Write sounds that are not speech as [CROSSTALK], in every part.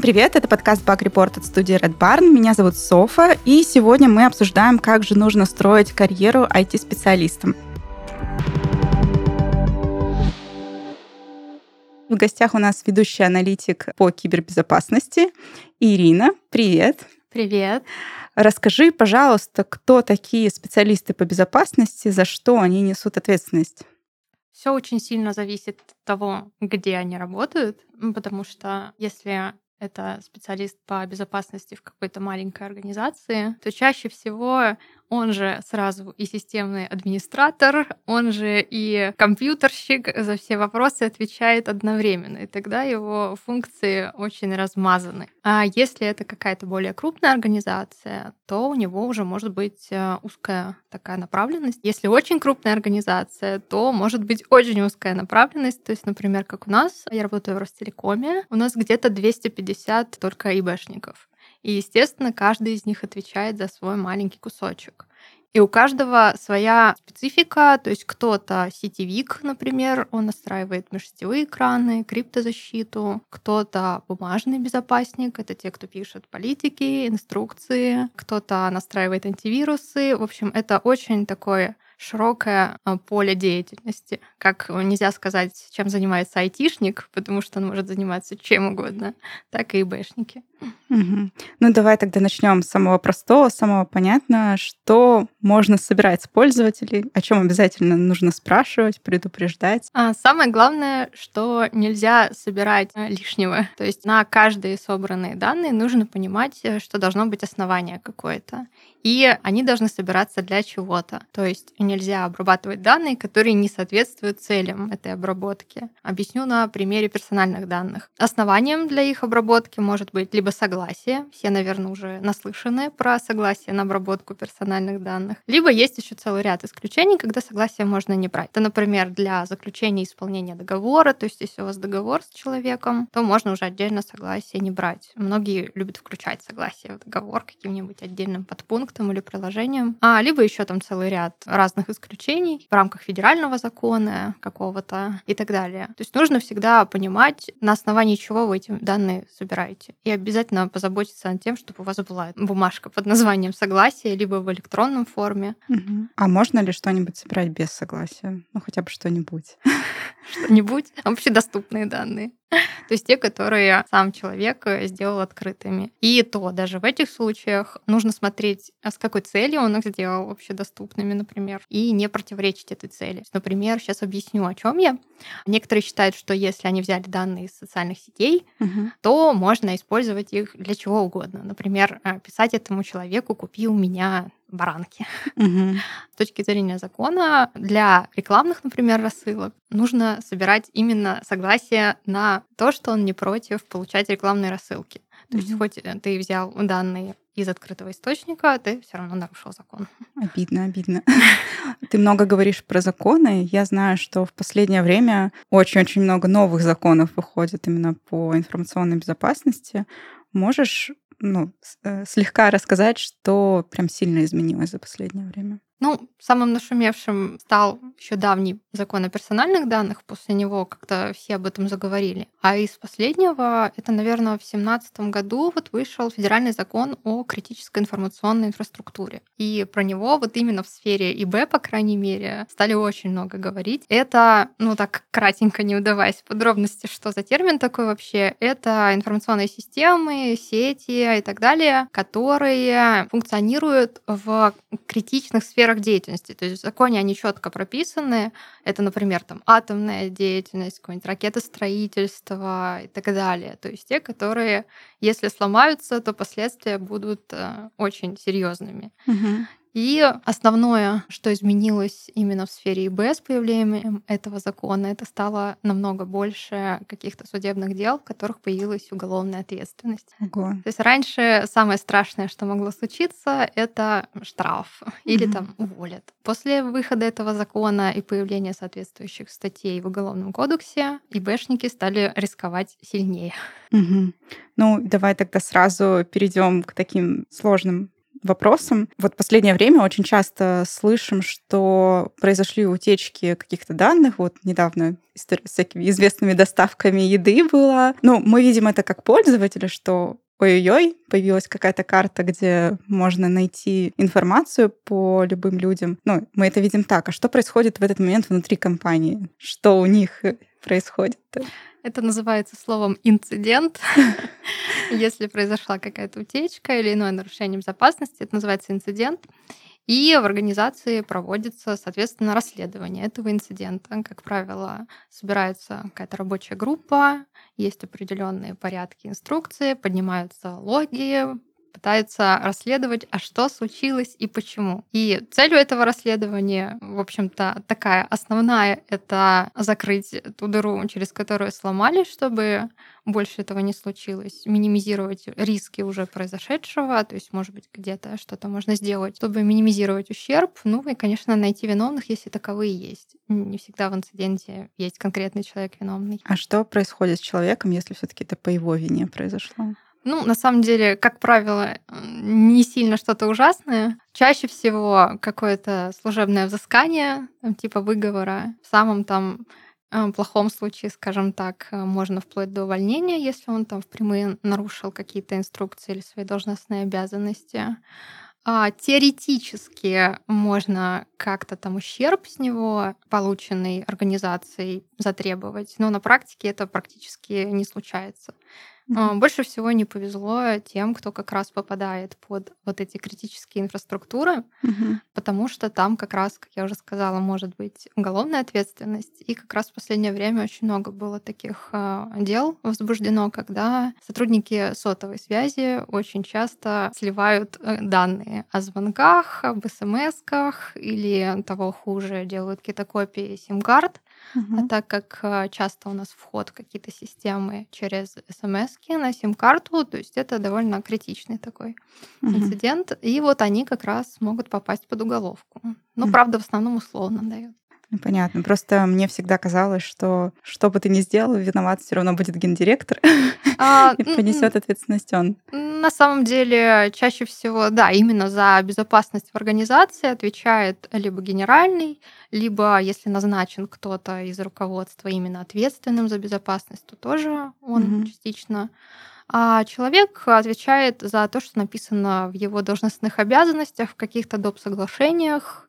Всем привет, это подкаст Bug Report от студии Red Barn. Меня зовут Софа, и сегодня мы обсуждаем, как же нужно строить карьеру IT-специалистам. В гостях у нас ведущий аналитик по кибербезопасности Ирина. Привет. Привет. Расскажи, пожалуйста, кто такие специалисты по безопасности, за что они несут ответственность? Все очень сильно зависит от того, где они работают, потому что если это специалист по безопасности в какой-то маленькой организации, то чаще всего он же сразу и системный администратор, он же и компьютерщик за все вопросы отвечает одновременно, и тогда его функции очень размазаны. А если это какая-то более крупная организация, то у него уже может быть э, узкая такая направленность. Если очень крупная организация, то может быть очень узкая направленность. То есть, например, как у нас, я работаю в Ростелекоме, у нас где-то 250 только ИБшников. И, естественно, каждый из них отвечает за свой маленький кусочек. И у каждого своя специфика, то есть кто-то сетевик, например, он настраивает межсетевые экраны, криптозащиту, кто-то бумажный безопасник, это те, кто пишет политики, инструкции, кто-то настраивает антивирусы. В общем, это очень такое широкое а, поле деятельности. Как нельзя сказать, чем занимается айтишник, потому что он может заниматься чем угодно, так и ИБшники. Угу. Ну, давай тогда начнем с самого простого, самого понятного, что можно собирать с пользователей, о чем обязательно нужно спрашивать, предупреждать. А самое главное, что нельзя собирать э, лишнего. То есть на каждые собранные данные нужно понимать, э, что должно быть основание какое-то. И они должны собираться для чего-то. То есть нельзя обрабатывать данные, которые не соответствуют целям этой обработки. Объясню на примере персональных данных. Основанием для их обработки может быть либо согласие, все, наверное, уже наслышаны про согласие на обработку персональных данных, либо есть еще целый ряд исключений, когда согласие можно не брать. Это, например, для заключения исполнения договора, то есть если у вас договор с человеком, то можно уже отдельно согласие не брать. Многие любят включать согласие в договор каким-нибудь отдельным подпунктом или приложением, а либо еще там целый ряд разных исключений в рамках федерального закона какого-то и так далее. То есть нужно всегда понимать, на основании чего вы эти данные собираете. И обязательно позаботиться над тем, чтобы у вас была бумажка под названием согласие, либо в электронном форме. Угу. А можно ли что-нибудь собирать без согласия? Ну, хотя бы что-нибудь. Что-нибудь? Общедоступные данные. [LAUGHS] То есть те, которые сам человек э, сделал открытыми. И то даже в этих случаях нужно смотреть, а с какой целью он их сделал общедоступными, например, и не противоречить этой цели. Например, сейчас объясню, о чем я. Некоторые считают, что если они взяли данные из социальных сетей, угу. то можно использовать их для чего угодно. Например, э, писать этому человеку «купи у меня баранки. Угу. С точки зрения закона, для рекламных, например, рассылок нужно собирать именно согласие на то, что он не против получать рекламные рассылки. То есть хоть э, ты взял данные из открытого источника, ты все равно нарушил закон. Обидно, обидно. [LAUGHS] Ты много говоришь про законы. Я знаю, что в последнее время очень-очень много новых законов выходит именно по информационной безопасности. Можешь ну, э, слегка рассказать, что прям сильно изменилось за последнее время? Ну, самым нашумевшим стал еще давний закон о персональных данных. После него как-то все об этом заговорили. А из последнего, это, наверное, в 2017 году вот вышел федеральный закон о критической информационной инфраструктуре. И про него вот именно в сфере ИБ, по крайней мере, стали очень много говорить. Это, ну так кратенько не удаваясь в подробности, что за термин такой вообще, это информационные системы, сети и так далее, которые функционируют в критичных сферах сферах деятельности. То есть в законе они четко прописаны. Это, например, там атомная деятельность, какое-нибудь ракетостроительство и так далее. То есть те, которые, если сломаются, то последствия будут э, очень серьезными. Угу. И основное, что изменилось именно в сфере ИБ с появлением этого закона, это стало намного больше каких-то судебных дел, в которых появилась уголовная ответственность. Ого. То есть раньше самое страшное, что могло случиться, это штраф или угу. там уволят. После выхода этого закона и появления соответствующих статей в Уголовном кодексе ИБшники стали рисковать сильнее. Угу. Ну, давай тогда сразу перейдем к таким сложным вопросом. Вот последнее время очень часто слышим, что произошли утечки каких-то данных. Вот недавно история с всякими известными доставками еды была. Ну, мы видим это как пользователи, что ой-ой-ой, появилась какая-то карта, где можно найти информацию по любым людям. Ну, мы это видим так. А что происходит в этот момент внутри компании? Что у них происходит? Это называется словом инцидент. [LAUGHS] Если произошла какая-то утечка или иное нарушение безопасности, это называется инцидент. И в организации проводится, соответственно, расследование этого инцидента. Как правило, собирается какая-то рабочая группа, есть определенные порядки инструкции, поднимаются логи, пытается расследовать, а что случилось и почему. И целью этого расследования, в общем-то, такая основная — это закрыть ту дыру, через которую сломались, чтобы больше этого не случилось, минимизировать риски уже произошедшего, то есть, может быть, где-то что-то можно сделать, чтобы минимизировать ущерб, ну и, конечно, найти виновных, если таковые есть. Не всегда в инциденте есть конкретный человек виновный. А что происходит с человеком, если все таки это по его вине произошло? Ну, на самом деле, как правило, не сильно что-то ужасное. Чаще всего какое-то служебное взыскание, там, типа выговора. В самом там э, плохом случае, скажем так, э, можно вплоть до увольнения, если он там впрямую нарушил какие-то инструкции или свои должностные обязанности. А, теоретически можно как-то там ущерб с него, полученный организацией, затребовать, но на практике это практически не случается. Mm-hmm. Больше всего не повезло тем, кто как раз попадает под вот эти критические инфраструктуры, mm-hmm. потому что там как раз, как я уже сказала, может быть уголовная ответственность. И как раз в последнее время очень много было таких э, дел возбуждено, когда сотрудники сотовой связи очень часто сливают э, данные о звонках, об смс-ках или того хуже, делают какие-то копии сим-карт. Uh-huh. А так как э, часто у нас вход в какие-то системы через смс на сим-карту, то есть это довольно критичный такой uh-huh. инцидент. И вот они как раз могут попасть под уголовку. Ну, uh-huh. правда, в основном условно дают. Ну, понятно. Просто мне всегда казалось, что что бы ты ни сделал, виноват все равно будет гендиректор [LAUGHS] а, и понесет ответственность он. На самом деле, чаще всего, да, именно за безопасность в организации отвечает либо генеральный, либо если назначен кто-то из руководства именно ответственным за безопасность, то тоже он частично. А человек отвечает за то, что написано в его должностных обязанностях, в каких-то доп. соглашениях,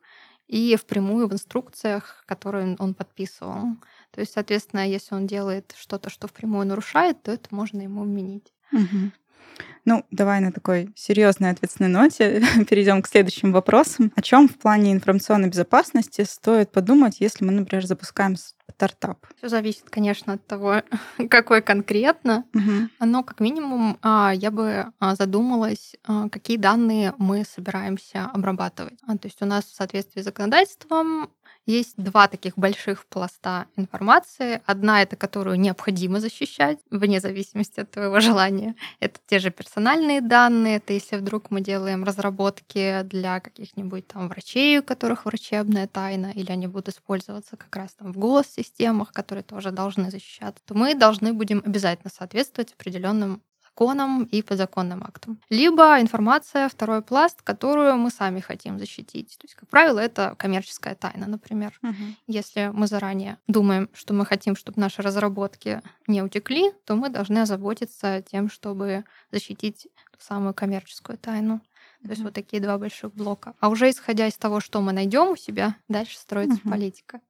и впрямую в инструкциях, которые он подписывал. То есть, соответственно, если он делает что-то, что впрямую нарушает, то это можно ему вменить. Угу. Ну, давай на такой серьезной ответственной ноте [LAUGHS] перейдем к следующим вопросам. О чем в плане информационной безопасности стоит подумать, если мы, например, запускаем стартап? Все зависит, конечно, от того, [LAUGHS] какой конкретно. Угу. Но как минимум а, я бы а, задумалась, а, какие данные мы собираемся обрабатывать. То есть у нас в соответствии с законодательством есть два таких больших пласта информации. Одна это, которую необходимо защищать, вне зависимости от твоего желания. Это те же персональные данные. Это если вдруг мы делаем разработки для каких-нибудь там врачей, у которых врачебная тайна, или они будут использоваться как раз там в госсистемах, которые тоже должны защищаться, то мы должны будем обязательно соответствовать определенным законам и подзаконным актам. Либо информация, второй пласт, которую мы сами хотим защитить. То есть, как правило, это коммерческая тайна, например. Угу. Если мы заранее думаем, что мы хотим, чтобы наши разработки не утекли, то мы должны озаботиться тем, чтобы защитить ту самую коммерческую тайну. То есть вот такие два больших блока. А уже исходя из того, что мы найдем у себя, дальше строится угу. политика.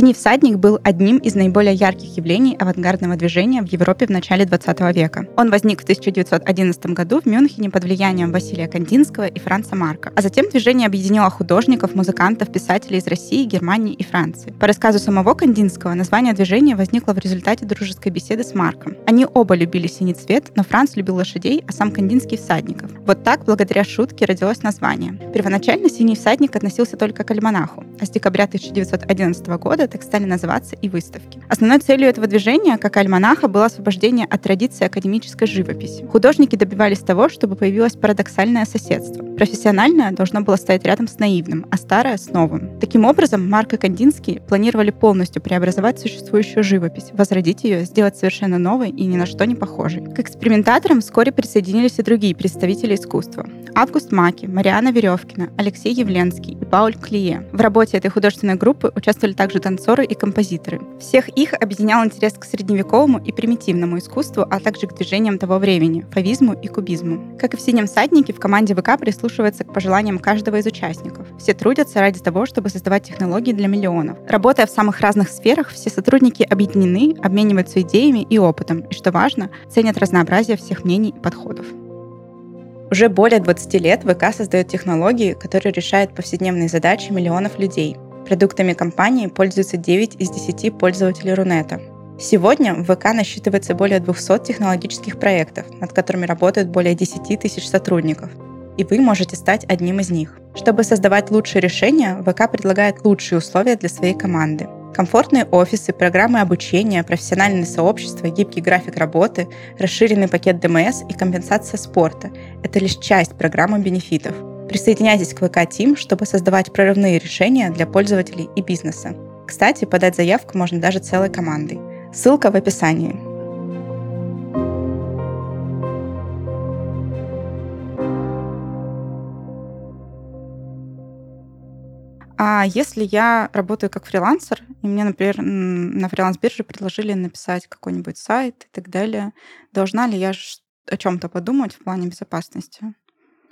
«Синий всадник» был одним из наиболее ярких явлений авангардного движения в Европе в начале 20 века. Он возник в 1911 году в Мюнхене под влиянием Василия Кандинского и Франца Марка. А затем движение объединило художников, музыкантов, писателей из России, Германии и Франции. По рассказу самого Кандинского, название движения возникло в результате дружеской беседы с Марком. Они оба любили синий цвет, но Франц любил лошадей, а сам Кандинский — всадников. Вот так, благодаря шутке, родилось название. Первоначально «Синий всадник» относился только к альманаху, а с декабря 1911 года так стали называться и выставки. Основной целью этого движения, как альманаха, было освобождение от традиции академической живописи. Художники добивались того, чтобы появилось парадоксальное соседство. Профессиональное должно было стоять рядом с наивным, а старое — с новым. Таким образом, Марк и Кандинский планировали полностью преобразовать существующую живопись, возродить ее, сделать совершенно новой и ни на что не похожей. К экспериментаторам вскоре присоединились и другие представители искусства. Август Маки, Мариана Веревкина, Алексей Явленский и Пауль Клие. В работе этой художественной группы участвовали также танцоры и композиторы. Всех их объединял интерес к средневековому и примитивному искусству, а также к движениям того времени — фавизму и кубизму. Как и в «Синем саднике», в команде ВК прислушивается к пожеланиям каждого из участников. Все трудятся ради того, чтобы создавать технологии для миллионов. Работая в самых разных сферах, все сотрудники объединены, обмениваются идеями и опытом, и, что важно, ценят разнообразие всех мнений и подходов. Уже более 20 лет ВК создает технологии, которые решают повседневные задачи миллионов людей. Продуктами компании пользуются 9 из 10 пользователей Рунета. Сегодня в ВК насчитывается более 200 технологических проектов, над которыми работают более 10 тысяч сотрудников. И вы можете стать одним из них. Чтобы создавать лучшие решения, ВК предлагает лучшие условия для своей команды – Комфортные офисы, программы обучения, профессиональные сообщества, гибкий график работы, расширенный пакет ДМС и компенсация спорта – это лишь часть программы бенефитов. Присоединяйтесь к ВК Team, чтобы создавать прорывные решения для пользователей и бизнеса. Кстати, подать заявку можно даже целой командой. Ссылка в описании. А если я работаю как фрилансер, и мне, например, на фриланс-бирже предложили написать какой-нибудь сайт и так далее, должна ли я о чем-то подумать в плане безопасности?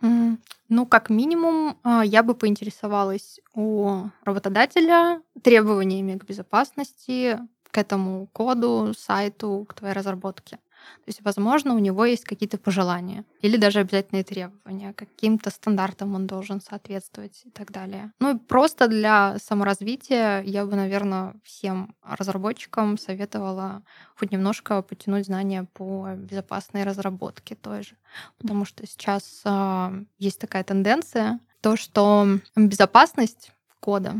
Ну, как минимум, а, я бы поинтересовалась у работодателя требованиями к безопасности, к этому коду, сайту, к твоей разработке. То есть, возможно, у него есть какие-то пожелания или даже обязательные требования, каким-то стандартам он должен соответствовать и так далее. Ну и просто для саморазвития я бы, наверное, всем разработчикам советовала хоть немножко потянуть знания по безопасной разработке той же. Потому что сейчас э, есть такая тенденция, то, что безопасность кода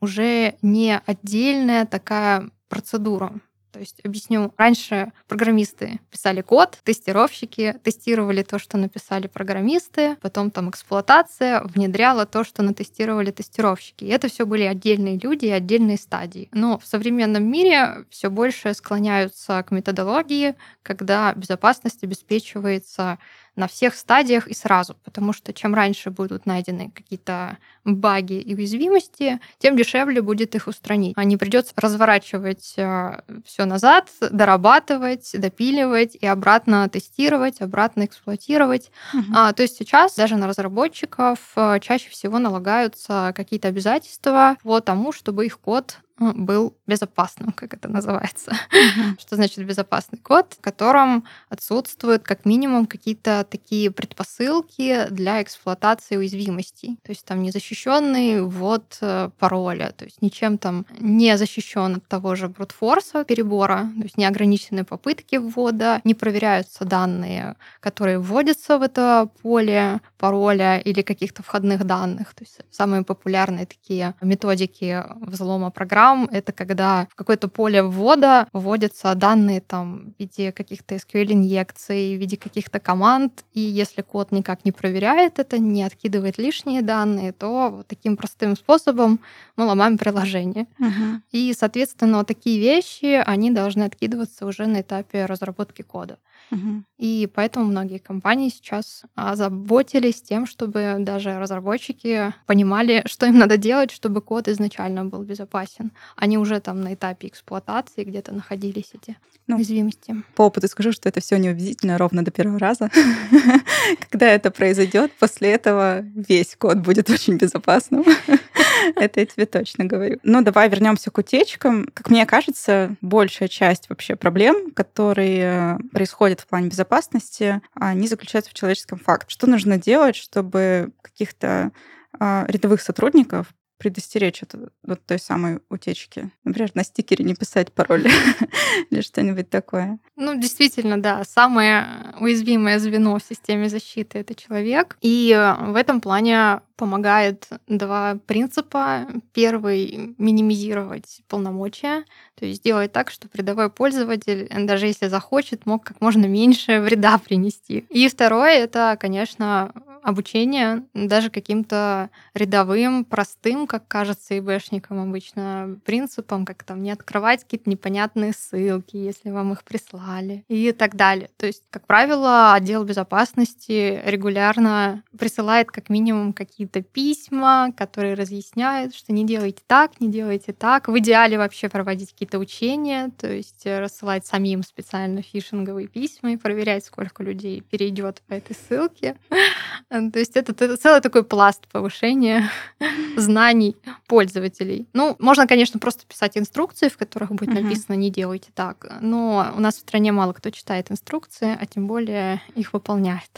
уже не отдельная такая процедура. То есть объясню. Раньше программисты писали код, тестировщики тестировали то, что написали программисты, потом там эксплуатация внедряла то, что натестировали тестировщики. И это все были отдельные люди и отдельные стадии. Но в современном мире все больше склоняются к методологии, когда безопасность обеспечивается на всех стадиях и сразу, потому что чем раньше будут найдены какие-то баги и уязвимости, тем дешевле будет их устранить. А не придется разворачивать э, все назад, дорабатывать, допиливать и обратно тестировать, обратно эксплуатировать. Угу. А, то есть сейчас даже на разработчиков э, чаще всего налагаются какие-то обязательства по тому, чтобы их код был безопасным, как это называется. Uh-huh. [LAUGHS] Что значит безопасный код, в котором отсутствуют как минимум какие-то такие предпосылки для эксплуатации уязвимостей. То есть там незащищенный ввод э, пароля, то есть ничем там не защищен от того же брутфорса перебора, то есть неограниченные попытки ввода, не проверяются данные, которые вводятся в это поле пароля или каких-то входных данных. То есть самые популярные такие методики взлома программ программ — это когда в какое-то поле ввода вводятся данные там в виде каких-то SQL-инъекций, в виде каких-то команд, и если код никак не проверяет это, не откидывает лишние данные, то вот таким простым способом мы ломаем приложение. Uh-huh. И, соответственно, вот такие вещи, они должны откидываться уже на этапе разработки кода. Угу. И поэтому многие компании сейчас озаботились тем, чтобы даже разработчики понимали, что им надо делать, чтобы код изначально был безопасен. Они уже там на этапе эксплуатации где-то находились эти ну, уязвимости. По опыту скажу, что это все неубедительно ровно до первого раза. [LAUGHS] Когда это произойдет, после этого весь код будет очень безопасным. [LAUGHS] Это я тебе точно говорю. Ну, давай вернемся к утечкам. Как мне кажется, большая часть вообще проблем, которые происходят в плане безопасности, они заключаются в человеческом факте. Что нужно делать, чтобы каких-то а, рядовых сотрудников предостеречь от вот той самой утечки? Например, на стикере не писать пароль [LAUGHS] или что-нибудь такое. Ну, действительно, да. Самое уязвимое звено в системе защиты — это человек. И в этом плане помогает два принципа. Первый — минимизировать полномочия, то есть сделать так, чтобы рядовой пользователь, даже если захочет, мог как можно меньше вреда принести. И второе — это, конечно, обучение даже каким-то рядовым, простым, как кажется ИБшникам обычно, принципам, как там не открывать какие-то непонятные ссылки, если вам их прислали и так далее. То есть, как правило, отдел безопасности регулярно присылает как минимум какие-то письма, которые разъясняют, что не делайте так, не делайте так. В идеале вообще проводить какие-то учения, то есть рассылать самим специально фишинговые письма и проверять, сколько людей перейдет по этой ссылке. [LAUGHS] То есть это, это целый такой пласт повышения [LAUGHS] знаний пользователей. Ну, можно, конечно, просто писать инструкции, в которых будет написано «не делайте так», но у нас в стране мало кто читает инструкции, а тем более их выполняет.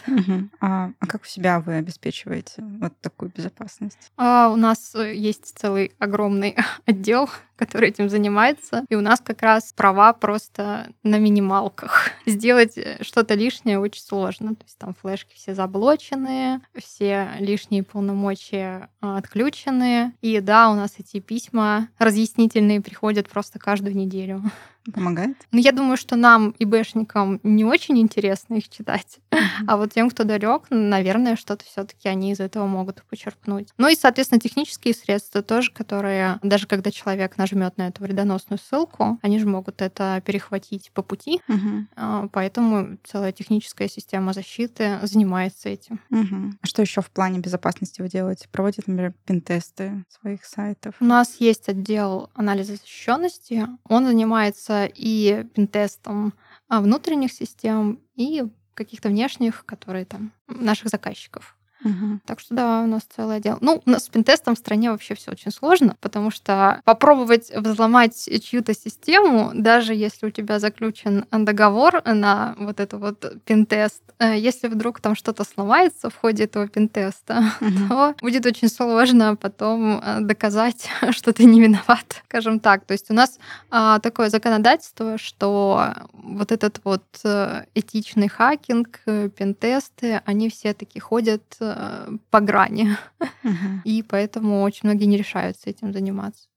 А, а как у себя вы обеспечиваете вот такую безопасность? А, у нас есть целый огромный [LAUGHS] отдел который этим занимается. И у нас как раз права просто на минималках. [LAUGHS] Сделать э, что-то лишнее очень сложно. То есть там флешки все заблочены, все лишние полномочия а, отключены. И да, у нас эти письма разъяснительные приходят просто каждую неделю. [LAUGHS] Помогает? Ну, я думаю, что нам, ИБшникам, не очень интересно их читать. Mm-hmm. А вот тем, кто далек, наверное, что-то все-таки они из этого могут почерпнуть. Ну и, соответственно, технические средства тоже, которые, даже когда человек нажмет на эту вредоносную ссылку, они же могут это перехватить по пути. Mm-hmm. Поэтому целая техническая система защиты занимается этим. Mm-hmm. А что еще в плане безопасности вы делаете? Проводите, например, пентесты своих сайтов? У нас есть отдел анализа защищенности. Он занимается и пентестом а, внутренних систем, и каких-то внешних, которые там наших заказчиков. Угу. Так что да, у нас целое дело. Ну, у нас с пентестом в стране вообще все очень сложно, потому что попробовать взломать чью-то систему, даже если у тебя заключен договор на вот это вот пентест, э, если вдруг там что-то сломается в ходе этого пентеста, [LAUGHS] угу. то будет очень сложно потом э, доказать, [LAUGHS] что ты не виноват, скажем так. То есть у нас а, такое законодательство, что вот этот вот э, этичный хакинг, пентесты, они все таки ходят по грани. Угу. И поэтому очень многие не решаются этим заниматься.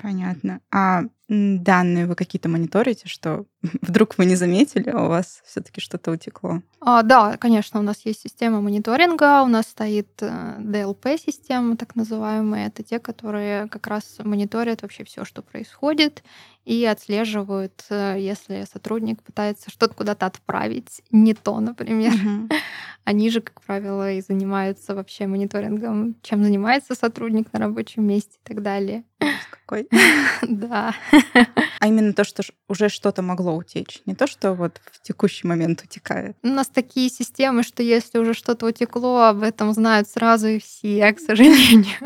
Понятно. А данные вы какие-то мониторите, что [LAUGHS] вдруг вы не заметили, а у вас все-таки что-то утекло? А, да, конечно, у нас есть система мониторинга, у нас стоит DLP-система, э, так называемая. Это те, которые как раз мониторят вообще все, что происходит, и отслеживают, э, если сотрудник пытается что-то куда-то отправить, не то, например. [LAUGHS] Они же, как правило, и занимаются вообще мониторингом, чем занимается сотрудник на рабочем месте и так далее. Какой? [LAUGHS] Да. А именно то, что уже что-то могло утечь, не то, что вот в текущий момент утекает. У нас такие системы, что если уже что-то утекло, об этом знают сразу и все, [LAUGHS] к сожалению.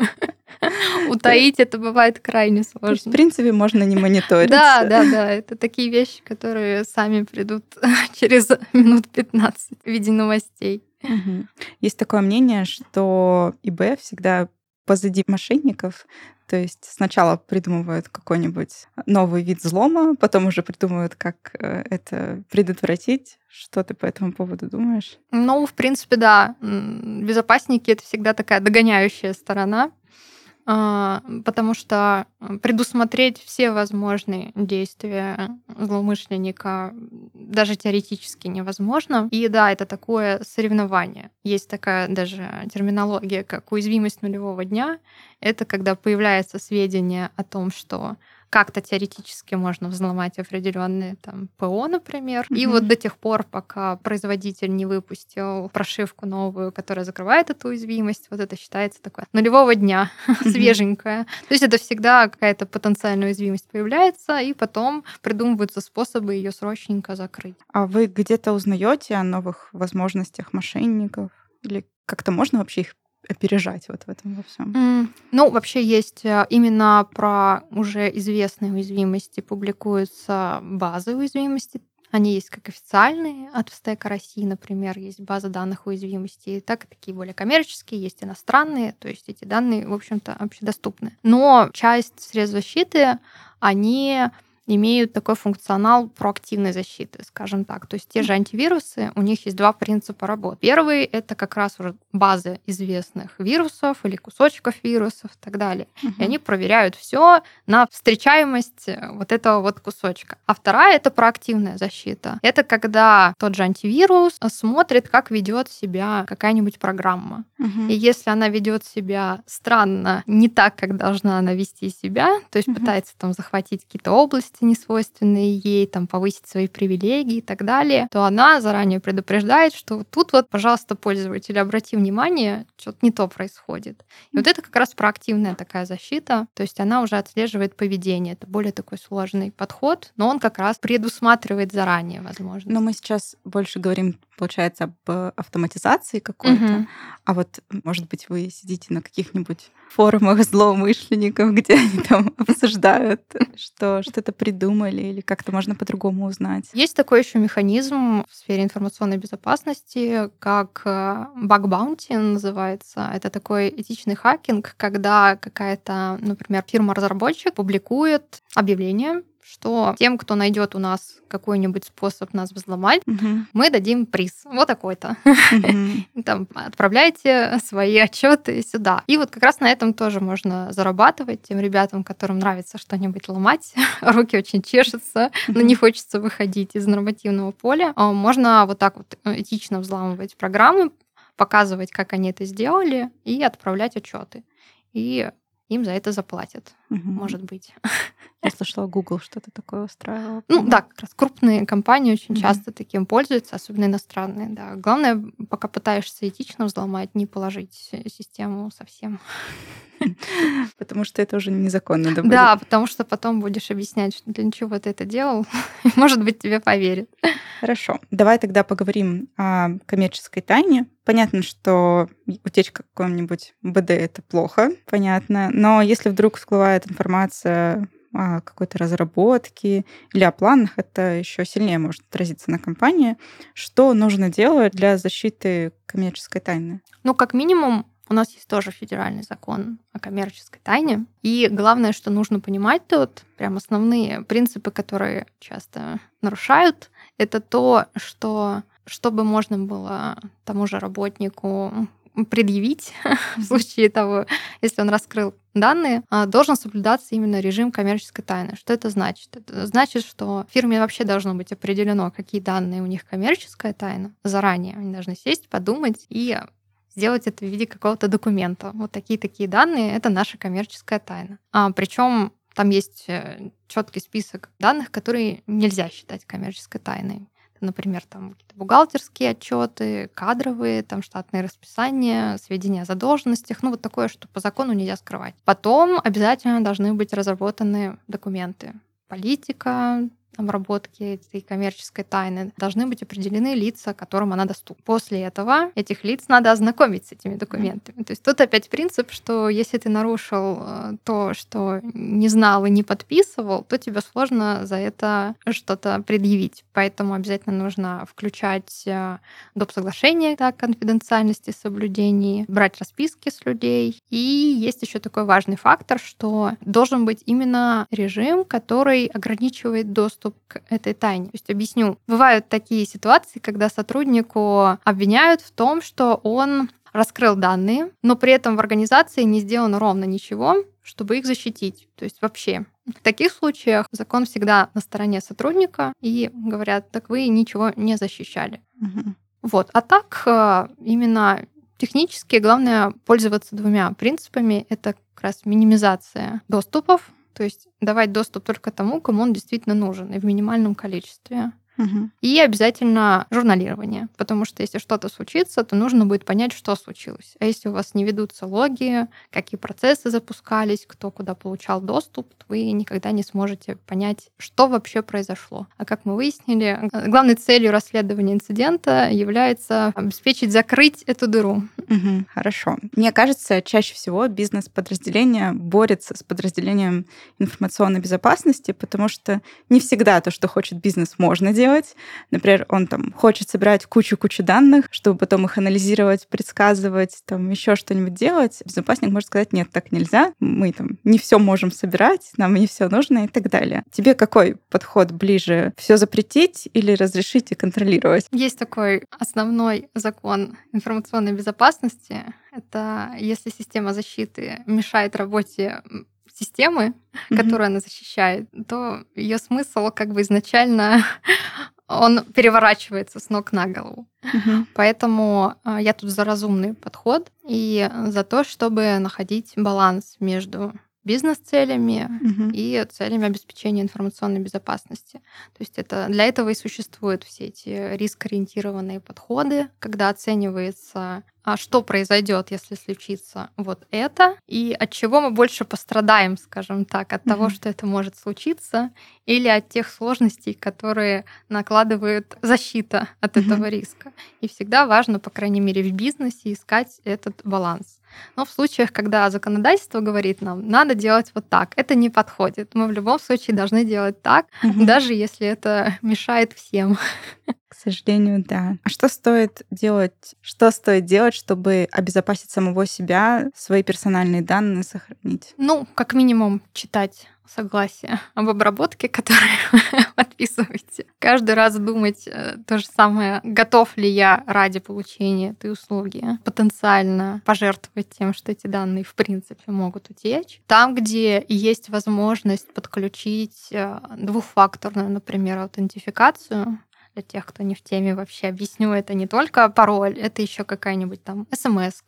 [LAUGHS] Утаить это бывает крайне сложно. В принципе, можно не мониторить. Да, да, да. Это такие вещи, которые сами придут [LAUGHS] через минут 15 в виде новостей. Есть такое мнение, что ИБ всегда позади мошенников. То есть сначала придумывают какой-нибудь новый вид взлома, потом уже придумывают, как э, это предотвратить. Что ты по этому поводу думаешь? Ну, в принципе, да. Безопасники — это всегда такая догоняющая сторона. А, потому что предусмотреть все возможные действия злоумышленника даже теоретически невозможно. И да, это такое соревнование. Есть такая даже терминология, как уязвимость нулевого дня. Это когда появляется сведения о том, что как-то теоретически можно взломать определенные там ПО, например. Mm-hmm. И вот до тех пор, пока производитель не выпустил прошивку новую, которая закрывает эту уязвимость, вот это считается такое нулевого дня, mm-hmm. свеженькое. То есть это всегда какая-то потенциальная уязвимость появляется, и потом придумываются способы ее срочненько закрыть. А вы где-то узнаете о новых возможностях мошенников? Или как-то можно вообще их опережать вот в этом во всем? Mm, ну, вообще есть э, именно про уже известные уязвимости публикуются базы уязвимости Они есть как официальные от Стека России, например, есть база данных уязвимостей, так и такие более коммерческие, есть иностранные, то есть эти данные, в общем-то, общедоступны. Но часть средств защиты, они имеют такой функционал проактивной защиты, скажем так. То есть те же антивирусы, у них есть два принципа работы. Первый — это как раз уже база известных вирусов или кусочков вирусов и так далее. Угу. И они проверяют все на встречаемость э, вот этого вот кусочка. А вторая — это проактивная защита. Это когда тот же антивирус смотрит, как ведет себя какая-нибудь программа. Угу. И если она ведет себя странно, не так, как должна она вести себя, то есть угу. пытается там захватить какие-то области, обязанности, несвойственные ей, там, повысить свои привилегии и так далее, то она заранее предупреждает, что тут вот, пожалуйста, пользователь, обрати внимание, что-то не то происходит. И вот это как раз проактивная такая защита, то есть она уже отслеживает поведение. Это более такой сложный подход, но он как раз предусматривает заранее, возможно. Но мы сейчас больше говорим, получается, об автоматизации какой-то, угу. а вот, может быть, вы сидите на каких-нибудь форумах злоумышленников, где они там [LAUGHS] обсуждают, что что-то придумали или как-то можно по-другому узнать. Есть такой еще механизм в сфере информационной безопасности, как э, баунти называется. Это такой этичный хакинг, когда какая-то, например, фирма-разработчик публикует объявление что тем, кто найдет у нас какой-нибудь способ нас взломать, угу. мы дадим приз. Вот такой-то. Угу. [LAUGHS] Там отправляйте свои отчеты сюда. И вот как раз на этом тоже можно зарабатывать тем ребятам, которым нравится что-нибудь ломать. [LAUGHS] Руки очень чешутся, но не хочется выходить из нормативного поля. А можно вот так вот э, этично взламывать программы, показывать, как они это сделали, и отправлять отчеты. И им за это заплатят, угу. может быть. [LAUGHS] Я слышала, Google что-то такое устраивал. Ну да, как раз крупные компании очень mm-hmm. часто таким пользуются, особенно иностранные, да. Главное, пока пытаешься этично взломать, не положить систему совсем. [LAUGHS] [LAUGHS] Потому что это уже незаконно. Да, да потому что потом будешь объяснять, что для чего ты это делал. [LAUGHS] Может быть, тебе поверят. Хорошо. Давай тогда поговорим о коммерческой тайне. Понятно, что утечка какого-нибудь БД — это плохо, понятно. Но если вдруг всплывает информация о какой-то разработке или о планах, это еще сильнее может отразиться на компании. Что нужно делать для защиты коммерческой тайны? Ну, как минимум, у нас есть тоже федеральный закон о коммерческой тайне. И главное, что нужно понимать тут, прям основные принципы, которые часто нарушают, это то, что чтобы можно было тому же работнику предъявить [LAUGHS] в случае того, если он раскрыл данные, а, должен соблюдаться именно режим коммерческой тайны. Что это значит? Это значит, что фирме вообще должно быть определено, какие данные у них коммерческая тайна заранее. Они должны сесть, подумать и сделать это в виде какого-то документа. Вот такие-такие данные — это наша коммерческая тайна. А, причем там есть э, четкий список данных, которые нельзя считать коммерческой тайной например, там какие-то бухгалтерские отчеты, кадровые, там штатные расписания, сведения о задолженностях, ну вот такое, что по закону нельзя скрывать. Потом обязательно должны быть разработаны документы. Политика, обработки этой коммерческой тайны должны быть определены лица, которым она доступна. После этого этих лиц надо ознакомить с этими документами. То есть тут опять принцип, что если ты нарушил э, то, что не знал и не подписывал, то тебе сложно за это что-то предъявить. Поэтому обязательно нужно включать э, доп. соглашение о конфиденциальности, соблюдении, брать расписки с людей. И есть еще такой важный фактор, что должен быть именно режим, который ограничивает доступ доступ к этой тайне. То есть объясню. Бывают такие ситуации, когда сотруднику обвиняют в том, что он раскрыл данные, но при этом в организации не сделано ровно ничего, чтобы их защитить. То есть вообще. В таких случаях закон всегда на стороне сотрудника и говорят, так вы ничего не защищали. Угу. Вот. А так э, именно технически главное пользоваться двумя принципами. Это как раз минимизация доступов то есть давать доступ только тому, кому он действительно нужен, и в минимальном количестве. Угу. И обязательно журналирование, потому что если что-то случится, то нужно будет понять, что случилось. А если у вас не ведутся логи, какие процессы запускались, кто куда получал доступ, то вы никогда не сможете понять, что вообще произошло. А как мы выяснили, главной целью расследования инцидента является обеспечить закрыть эту дыру. Угу, хорошо. Мне кажется, чаще всего бизнес-подразделение борется с подразделением информационной безопасности, потому что не всегда то, что хочет бизнес, можно делать делать. Например, он там хочет собирать кучу-кучу данных, чтобы потом их анализировать, предсказывать, там еще что-нибудь делать. Безопасник может сказать, нет, так нельзя, мы там не все можем собирать, нам не все нужно и так далее. Тебе какой подход ближе? Все запретить или разрешить и контролировать? Есть такой основной закон информационной безопасности. Это если система защиты мешает работе системы, mm-hmm. которую она защищает, то ее смысл как бы изначально [LAUGHS] он переворачивается с ног на голову. Угу. Поэтому а, я тут за разумный подход и за то, чтобы находить баланс между бизнес-целями угу. и целями обеспечения информационной безопасности. То есть это для этого и существуют все эти риск-ориентированные подходы, когда оценивается а что произойдет, если случится вот это, и от чего мы больше пострадаем, скажем так, от mm-hmm. того, что это может случиться, или от тех сложностей, которые накладывает защита от mm-hmm. этого риска. И всегда важно, по крайней мере, в бизнесе искать этот баланс. Но в случаях, когда законодательство говорит нам, надо делать вот так, это не подходит. Мы в любом случае должны делать так, mm-hmm. даже если это мешает всем. К сожалению, да. А что стоит делать? Что стоит делать, чтобы обезопасить самого себя, свои персональные данные сохранить? Ну, как минимум, читать согласие [LAUGHS] об обработке, [LAUGHS] которую подписываете. Каждый раз думать э, то же самое, готов ли я ради получения этой услуги потенциально пожертвовать тем, что эти данные в принципе могут утечь. Там, где есть возможность подключить э, двухфакторную, например, аутентификацию, для тех, кто не в теме вообще объясню, это не только пароль, это еще какая-нибудь там смс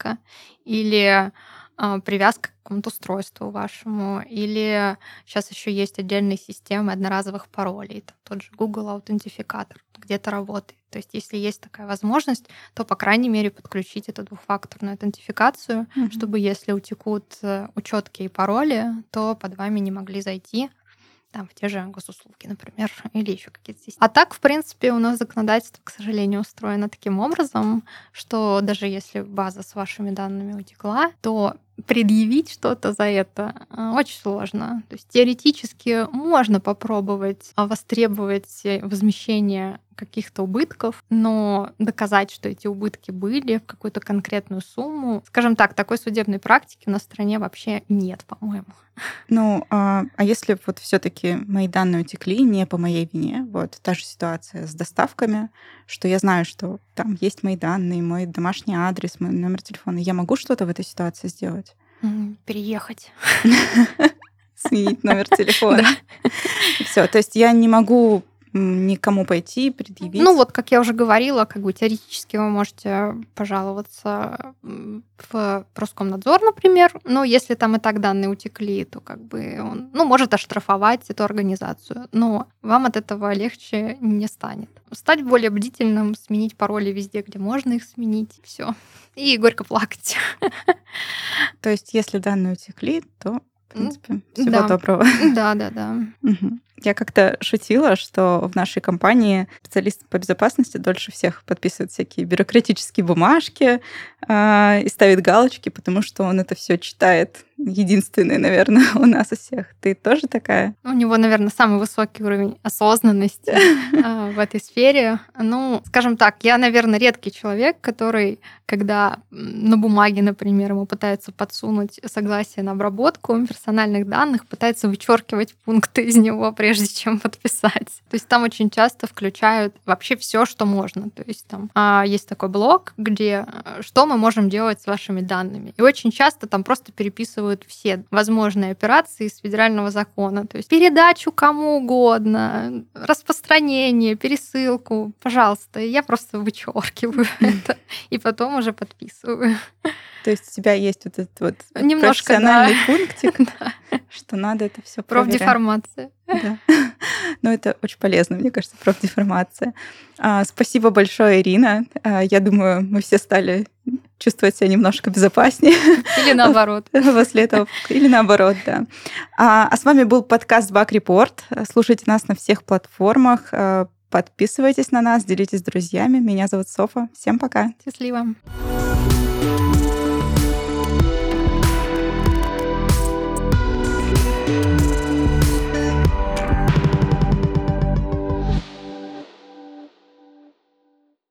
или а, привязка к какому-то устройству вашему, или сейчас еще есть отдельные системы одноразовых паролей, там тот же Google аутентификатор где-то работает. То есть, если есть такая возможность, то, по крайней мере, подключить эту двухфакторную аутентификацию, mm-hmm. чтобы, если утекут э, учетки и пароли, то под вами не могли зайти там, в те же госуслуги, например, [LAUGHS] или еще какие-то системы. А так, в принципе, у нас законодательство, к сожалению, устроено таким образом, что даже если база с вашими данными утекла, то предъявить что-то за это э, очень сложно. То есть теоретически можно попробовать востребовать возмещение каких-то убытков, но доказать, что эти убытки были в какую-то конкретную сумму, скажем так, такой судебной практики у нас в стране вообще нет, по-моему. Ну, а, а если вот все-таки мои данные утекли не по моей вине, вот та же ситуация с доставками, что я знаю, что там есть мои данные, мой домашний адрес, мой номер телефона, я могу что-то в этой ситуации сделать? Переехать. [LAUGHS] Сменить номер телефона. [LAUGHS] Все, то есть я не могу никому пойти, предъявить? Ну вот, как я уже говорила, как бы теоретически вы можете пожаловаться в Роскомнадзор, например, но если там и так данные утекли, то как бы он, ну, может оштрафовать эту организацию, но вам от этого легче не станет. Стать более бдительным, сменить пароли везде, где можно их сменить, все. И горько плакать. [LAUGHS] То есть, если данные утекли, то в принципе, всего да. доброго. Да, да, да. Угу. Я как-то шутила, что в нашей компании специалисты по безопасности дольше всех подписывают всякие бюрократические бумажки э, и ставит галочки, потому что он это все читает. Единственный, наверное, [LAUGHS] у нас у всех. Ты тоже такая? У него, наверное, самый высокий уровень осознанности [LAUGHS] а, в этой сфере. Ну, скажем так, я, наверное, редкий человек, который, когда на бумаге, например, ему пытаются подсунуть согласие на обработку персональных данных, пытается вычеркивать пункты из него, прежде [LAUGHS] чем подписать. То есть там очень часто включают вообще все, что можно. То есть там а, есть такой блок, где э, что мы можем делать с вашими данными. И очень часто там просто переписывают все возможные операции из федерального закона. То есть передачу кому угодно, распространение, пересылку, пожалуйста. Я просто вычеркиваю это и потом уже подписываю. То есть у тебя есть вот этот вот Немножко, профессиональный [LAUGHS] да. пунктик, [LAUGHS] что надо это все. Профдеформация. Да. [LAUGHS] Ну, это очень полезно, мне кажется, профдеформация. А, спасибо большое, Ирина. А, я думаю, мы все стали чувствовать себя немножко безопаснее. [LAUGHS] Или наоборот. После этого. Или наоборот, да. А, а с вами был подкаст Бак Report. Слушайте нас на всех платформах. А, подписывайтесь на нас, делитесь с друзьями. Меня зовут Софа. Всем пока. Счастливо.